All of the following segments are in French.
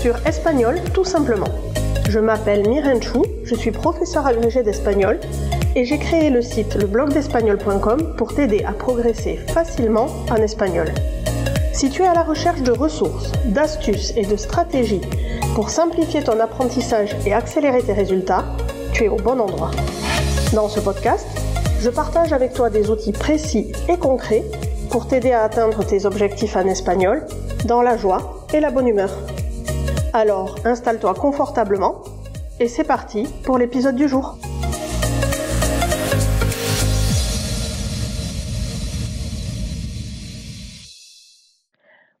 sur Espagnol tout simplement. Je m'appelle Miren Chou, je suis professeur agrégé d'espagnol et j'ai créé le site leblogdespagnol.com pour t'aider à progresser facilement en espagnol. Si tu es à la recherche de ressources, d'astuces et de stratégies pour simplifier ton apprentissage et accélérer tes résultats, tu es au bon endroit. Dans ce podcast, je partage avec toi des outils précis et concrets pour t'aider à atteindre tes objectifs en espagnol dans la joie et la bonne humeur. Alors, installe-toi confortablement et c'est parti pour l'épisode du jour.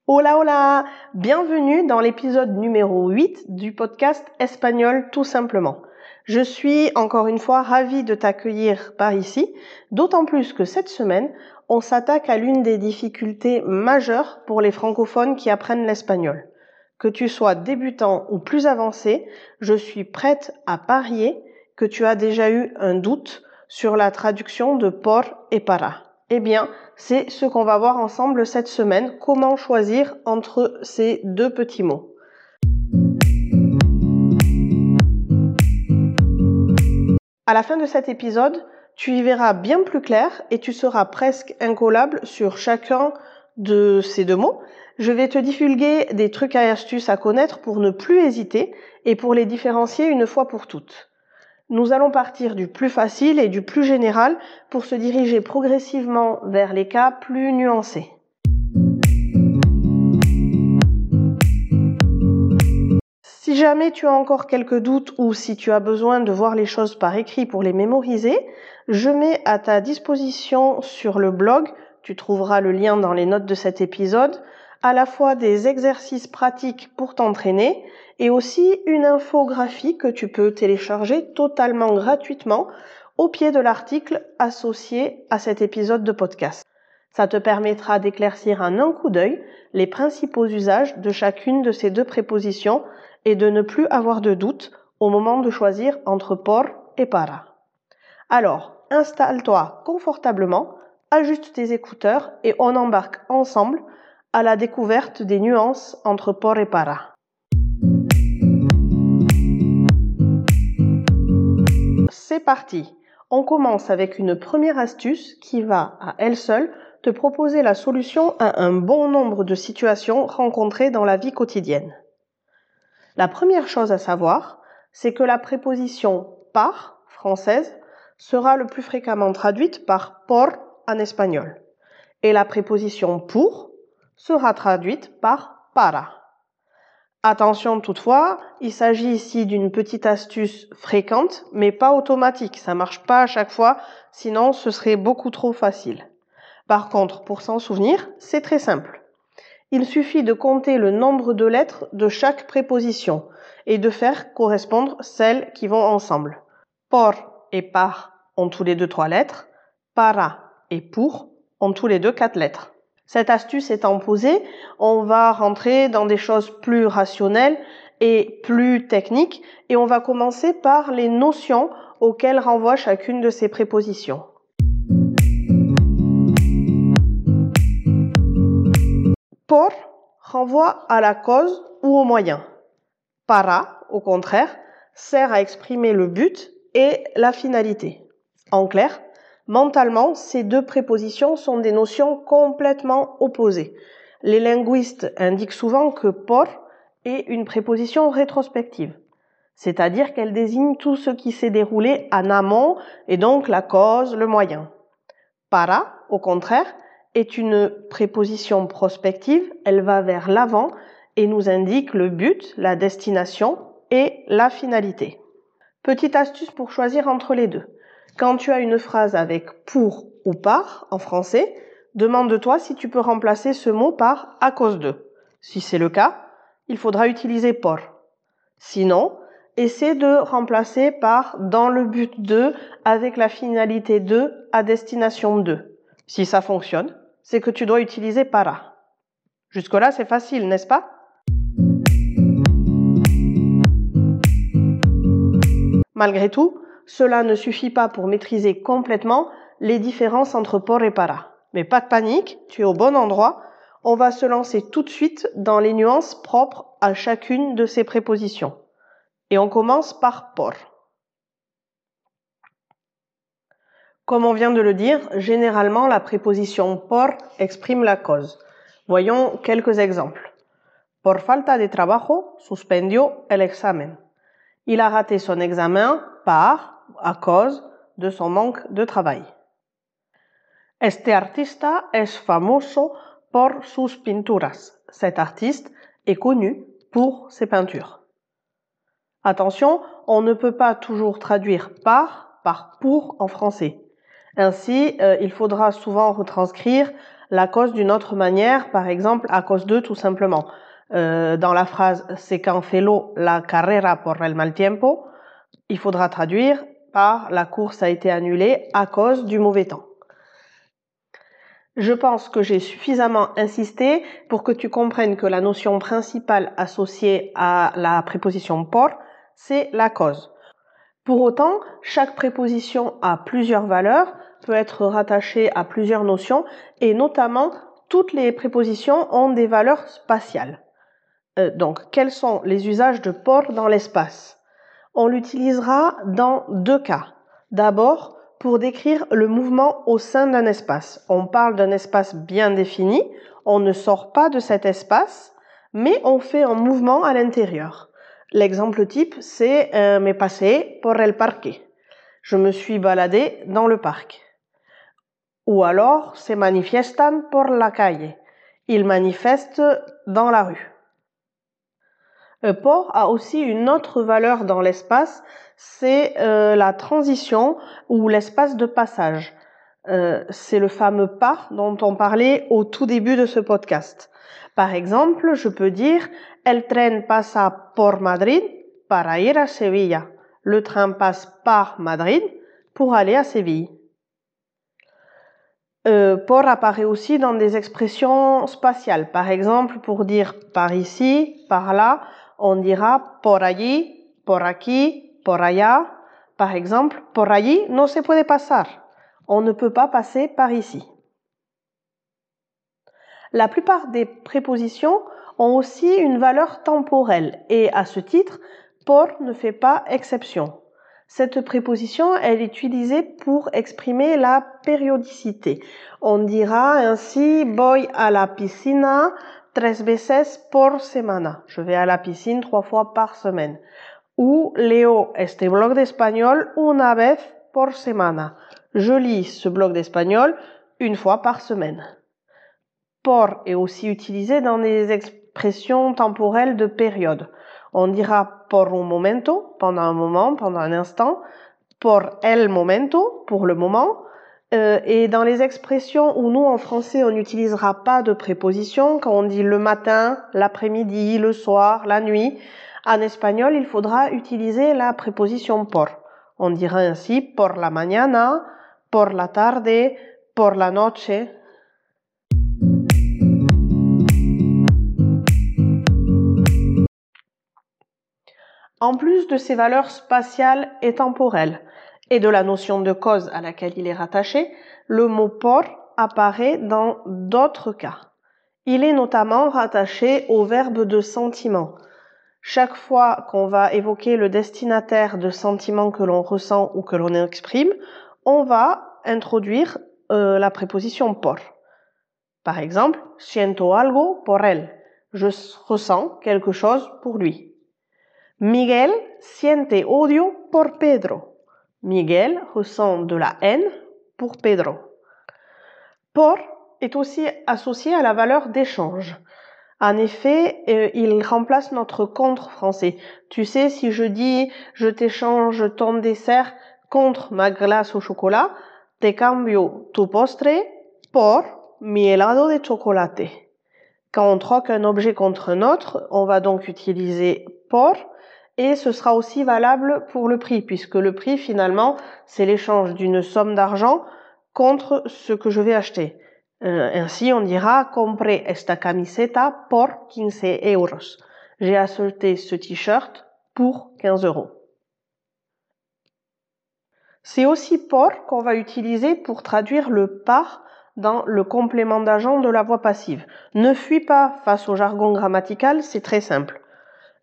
Hola hola Bienvenue dans l'épisode numéro 8 du podcast Espagnol tout simplement. Je suis encore une fois ravie de t'accueillir par ici, d'autant plus que cette semaine, on s'attaque à l'une des difficultés majeures pour les francophones qui apprennent l'espagnol. Que tu sois débutant ou plus avancé, je suis prête à parier que tu as déjà eu un doute sur la traduction de por et para. Eh bien, c'est ce qu'on va voir ensemble cette semaine, comment choisir entre ces deux petits mots. À la fin de cet épisode, tu y verras bien plus clair et tu seras presque incollable sur chacun de ces deux mots. Je vais te divulguer des trucs et astuces à connaître pour ne plus hésiter et pour les différencier une fois pour toutes. Nous allons partir du plus facile et du plus général pour se diriger progressivement vers les cas plus nuancés. Si jamais tu as encore quelques doutes ou si tu as besoin de voir les choses par écrit pour les mémoriser, je mets à ta disposition sur le blog, tu trouveras le lien dans les notes de cet épisode, à la fois des exercices pratiques pour t'entraîner et aussi une infographie que tu peux télécharger totalement gratuitement au pied de l'article associé à cet épisode de podcast. Ça te permettra d'éclaircir en un coup d'œil les principaux usages de chacune de ces deux prépositions et de ne plus avoir de doute au moment de choisir entre por et para. Alors, installe-toi confortablement, ajuste tes écouteurs et on embarque ensemble à la découverte des nuances entre por et para. C'est parti. On commence avec une première astuce qui va à elle seule te proposer la solution à un bon nombre de situations rencontrées dans la vie quotidienne. La première chose à savoir, c'est que la préposition par française sera le plus fréquemment traduite par por en espagnol et la préposition pour sera traduite par para. Attention toutefois, il s'agit ici d'une petite astuce fréquente, mais pas automatique. Ça marche pas à chaque fois, sinon ce serait beaucoup trop facile. Par contre, pour s'en souvenir, c'est très simple il suffit de compter le nombre de lettres de chaque préposition et de faire correspondre celles qui vont ensemble. Por et par ont tous les deux trois lettres, para et pour ont tous les deux quatre lettres. Cette astuce étant posée, on va rentrer dans des choses plus rationnelles et plus techniques et on va commencer par les notions auxquelles renvoie chacune de ces prépositions. Por renvoie à la cause ou au moyen. Para, au contraire, sert à exprimer le but et la finalité. En clair, mentalement, ces deux prépositions sont des notions complètement opposées. Les linguistes indiquent souvent que por est une préposition rétrospective, c'est-à-dire qu'elle désigne tout ce qui s'est déroulé en amont et donc la cause, le moyen. Para, au contraire, est une préposition prospective, elle va vers l'avant et nous indique le but, la destination et la finalité. Petite astuce pour choisir entre les deux. Quand tu as une phrase avec pour ou par en français, demande-toi si tu peux remplacer ce mot par à cause de. Si c'est le cas, il faudra utiliser por. Sinon, essaie de remplacer par dans le but de avec la finalité de à destination de. Si ça fonctionne, c'est que tu dois utiliser para. Jusque-là, c'est facile, n'est-ce pas? Malgré tout, cela ne suffit pas pour maîtriser complètement les différences entre por et para. Mais pas de panique, tu es au bon endroit. On va se lancer tout de suite dans les nuances propres à chacune de ces prépositions. Et on commence par por. Comme on vient de le dire, généralement la préposition por exprime la cause. Voyons quelques exemples. Por falta de trabajo, suspendió el examen. Il a raté son examen par, à cause de son manque de travail. Este artista es famoso por sus pinturas. Cet artiste est connu pour ses peintures. Attention, on ne peut pas toujours traduire par par pour en français. Ainsi, euh, il faudra souvent retranscrire la cause d'une autre manière, par exemple à cause de tout simplement. Euh, dans la phrase se canceló la carrera por el mal tiempo, il faudra traduire par la course a été annulée à cause du mauvais temps. Je pense que j'ai suffisamment insisté pour que tu comprennes que la notion principale associée à la préposition por, c'est la cause. Pour autant, chaque préposition a plusieurs valeurs, peut être rattachée à plusieurs notions, et notamment toutes les prépositions ont des valeurs spatiales. Euh, donc, quels sont les usages de por dans l'espace? On l'utilisera dans deux cas. D'abord, pour décrire le mouvement au sein d'un espace. On parle d'un espace bien défini, on ne sort pas de cet espace, mais on fait un mouvement à l'intérieur. L'exemple type, c'est euh, me pasé por el parque. Je me suis baladé dans le parc. Ou alors, se manifiestan por la calle. Ils manifestent dans la rue. Euh, por a aussi une autre valeur dans l'espace, c'est euh, la transition ou l'espace de passage. Euh, c'est le fameux pas dont on parlait au tout début de ce podcast. Par exemple, je peux dire El tren pasa por Madrid para ir a Sevilla. Le train passe par Madrid pour aller à Séville. Euh, apparaît aussi dans des expressions spatiales. Par exemple, pour dire par ici, par là, on dira por allí, por aquí, por allá. Par exemple, por allí no se puede pasar. On ne peut pas passer par ici. La plupart des prépositions ont aussi une valeur temporelle et à ce titre, por ne fait pas exception. Cette préposition, elle est utilisée pour exprimer la périodicité. On dira ainsi voy a la piscina tres veces por semana. Je vais à la piscine trois fois par semaine. Ou leo este blog d'espagnol una vez por semana. Je lis ce blog d'espagnol une fois par semaine. Por est aussi utilisé dans des expressions temporelles de période. On dira por un momento, pendant un moment, pendant un instant, por el momento, pour le moment, euh, et dans les expressions où nous, en français, on n'utilisera pas de préposition, quand on dit le matin, l'après-midi, le soir, la nuit, en espagnol, il faudra utiliser la préposition por. On dira ainsi por la mañana, por la tarde, por la noche, En plus de ses valeurs spatiales et temporelles et de la notion de cause à laquelle il est rattaché, le mot por apparaît dans d'autres cas. Il est notamment rattaché au verbe de sentiment. Chaque fois qu'on va évoquer le destinataire de sentiments que l'on ressent ou que l'on exprime, on va introduire euh, la préposition por. Par exemple, siento algo por él. Je ressens quelque chose pour lui. Miguel siente odio por Pedro. Miguel ressent de la haine pour Pedro. Por est aussi associé à la valeur d'échange. En effet, euh, il remplace notre contre français. Tu sais, si je dis je t'échange ton dessert contre ma glace au chocolat, te cambio tu postre por mi helado de chocolate. Quand on troque un objet contre un autre, on va donc utiliser por et ce sera aussi valable pour le prix, puisque le prix, finalement, c'est l'échange d'une somme d'argent contre ce que je vais acheter. Euh, ainsi, on dira compré esta camiseta por 15 euros. J'ai acheté ce t-shirt pour 15 euros. C'est aussi por qu'on va utiliser pour traduire le par dans le complément d'agent de la voix passive. Ne fuis pas face au jargon grammatical, c'est très simple.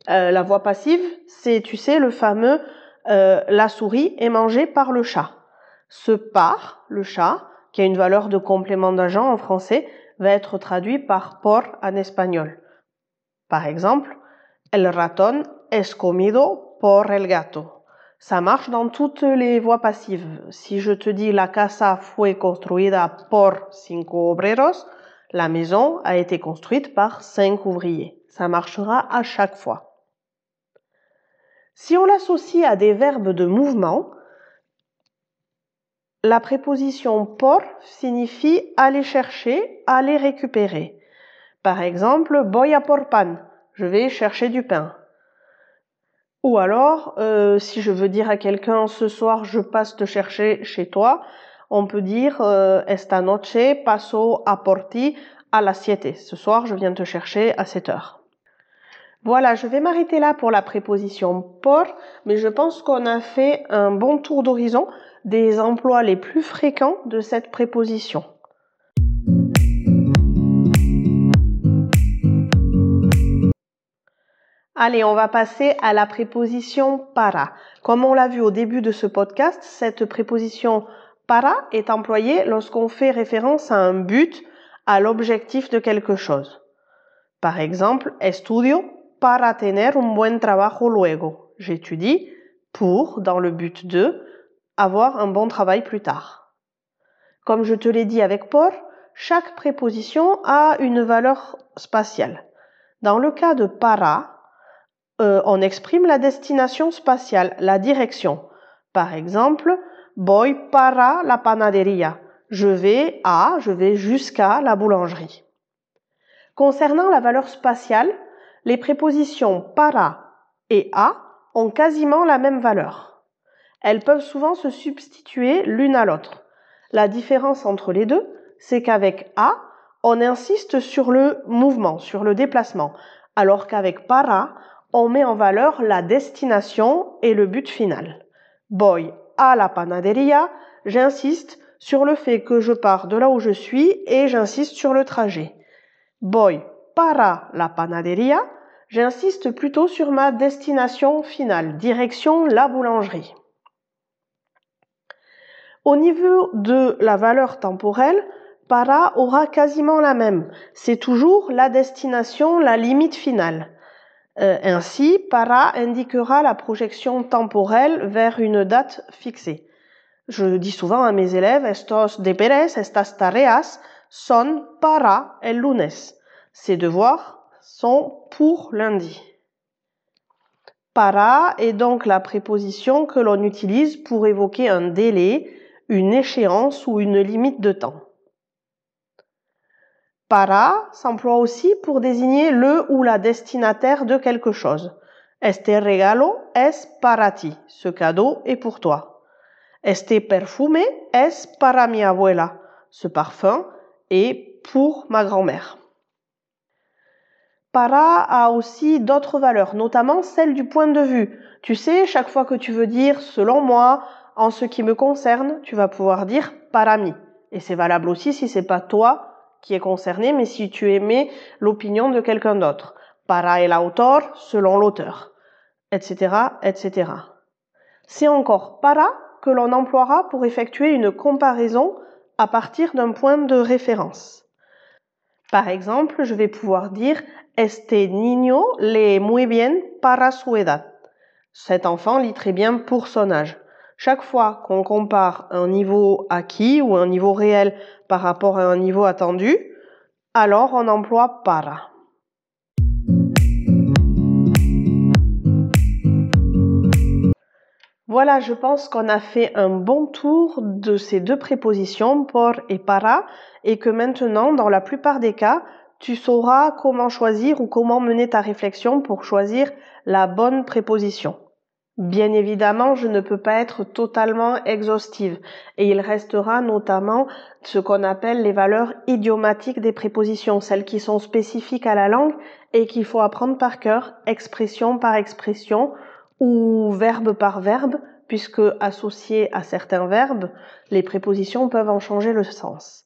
Euh, la voix passive, c'est, tu sais, le fameux euh, la souris est mangée par le chat. Ce par, le chat, qui a une valeur de complément d'agent en français, va être traduit par por en espagnol. Par exemple, el ratón es comido por el gato. Ça marche dans toutes les voies passives. Si je te dis la casa fue construida por cinco obreros, la maison a été construite par cinq ouvriers. Ça marchera à chaque fois. Si on l'associe à des verbes de mouvement, la préposition por signifie aller chercher, aller récupérer. Par exemple, voy a por pan, je vais chercher du pain. Ou alors, euh, si je veux dire à quelqu'un ce soir je passe te chercher chez toi, on peut dire euh, esta noche paso a por ti a las siete. Ce soir je viens te chercher à 7 heures. Voilà, je vais m'arrêter là pour la préposition por, mais je pense qu'on a fait un bon tour d'horizon des emplois les plus fréquents de cette préposition. Allez, on va passer à la préposition para. Comme on l'a vu au début de ce podcast, cette préposition para est employée lorsqu'on fait référence à un but, à l'objectif de quelque chose. Par exemple, estudio para tener un buen trabajo luego. J'étudie pour, dans le but de, avoir un bon travail plus tard. Comme je te l'ai dit avec por, chaque préposition a une valeur spatiale. Dans le cas de para, euh, on exprime la destination spatiale, la direction. Par exemple, voy para la panadería. Je vais à, je vais jusqu'à la boulangerie. Concernant la valeur spatiale, les prépositions para et à ont quasiment la même valeur. Elles peuvent souvent se substituer l'une à l'autre. La différence entre les deux, c'est qu'avec à, on insiste sur le mouvement, sur le déplacement, alors qu'avec para, on met en valeur la destination et le but final. Voy à la panaderia, j'insiste sur le fait que je pars de là où je suis et j'insiste sur le trajet. Voy para la panaderia, j'insiste plutôt sur ma destination finale, direction la boulangerie. Au niveau de la valeur temporelle, para aura quasiment la même. C'est toujours la destination, la limite finale. Euh, ainsi, para indiquera la projection temporelle vers une date fixée. Je dis souvent à mes élèves, estos deberes, estas tareas son para el lunes. Ces devoirs sont pour lundi. Para est donc la préposition que l'on utilise pour évoquer un délai, une échéance ou une limite de temps. Para s'emploie aussi pour désigner le ou la destinataire de quelque chose. Este regalo es para ti. Ce cadeau est pour toi. Este perfume es para mi abuela. Ce parfum est pour ma grand-mère. Para a aussi d'autres valeurs, notamment celle du point de vue. Tu sais, chaque fois que tu veux dire selon moi, en ce qui me concerne, tu vas pouvoir dire para mi. Et c'est valable aussi si c'est pas toi qui est concerné, mais si tu émets l'opinion de quelqu'un d'autre. Para el autor, selon l'auteur, etc., etc. C'est encore para que l'on emploiera pour effectuer une comparaison à partir d'un point de référence. Par exemple, je vais pouvoir dire Este niño lee muy bien para su edad. Cet enfant lit très bien pour son âge. Chaque fois qu'on compare un niveau acquis ou un niveau réel par rapport à un niveau attendu, alors on emploie para. Voilà, je pense qu'on a fait un bon tour de ces deux prépositions, por et para, et que maintenant, dans la plupart des cas, tu sauras comment choisir ou comment mener ta réflexion pour choisir la bonne préposition. Bien évidemment, je ne peux pas être totalement exhaustive et il restera notamment ce qu'on appelle les valeurs idiomatiques des prépositions, celles qui sont spécifiques à la langue et qu'il faut apprendre par cœur, expression par expression ou verbe par verbe, puisque associées à certains verbes, les prépositions peuvent en changer le sens.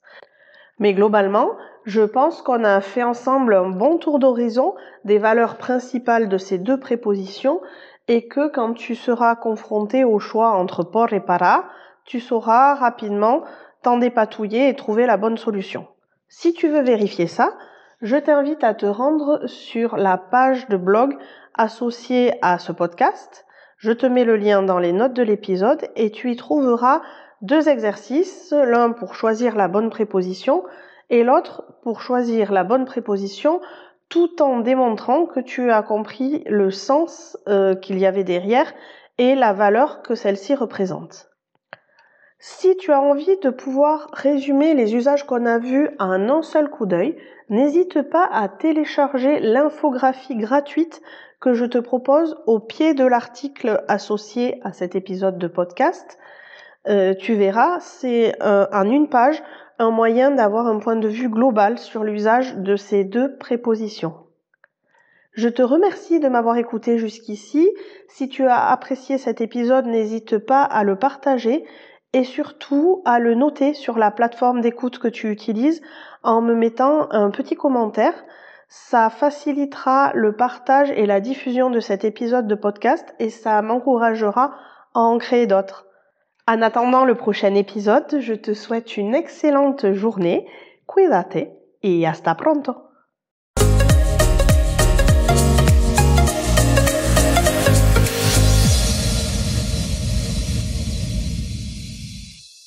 Mais globalement, je pense qu'on a fait ensemble un bon tour d'horizon des valeurs principales de ces deux prépositions et que quand tu seras confronté au choix entre por et para, tu sauras rapidement t'en dépatouiller et trouver la bonne solution. Si tu veux vérifier ça, je t'invite à te rendre sur la page de blog associée à ce podcast. Je te mets le lien dans les notes de l'épisode et tu y trouveras deux exercices, l'un pour choisir la bonne préposition et l'autre pour choisir la bonne préposition tout en démontrant que tu as compris le sens euh, qu'il y avait derrière et la valeur que celle-ci représente. Si tu as envie de pouvoir résumer les usages qu'on a vus à un seul coup d'œil, n'hésite pas à télécharger l'infographie gratuite que je te propose au pied de l'article associé à cet épisode de podcast. Euh, tu verras, c'est euh, en une page un moyen d'avoir un point de vue global sur l'usage de ces deux prépositions. Je te remercie de m'avoir écouté jusqu'ici. Si tu as apprécié cet épisode, n'hésite pas à le partager et surtout à le noter sur la plateforme d'écoute que tu utilises en me mettant un petit commentaire. Ça facilitera le partage et la diffusion de cet épisode de podcast et ça m'encouragera à en créer d'autres. En attendant le prochain épisode, je te souhaite une excellente journée. Cuídate y hasta pronto.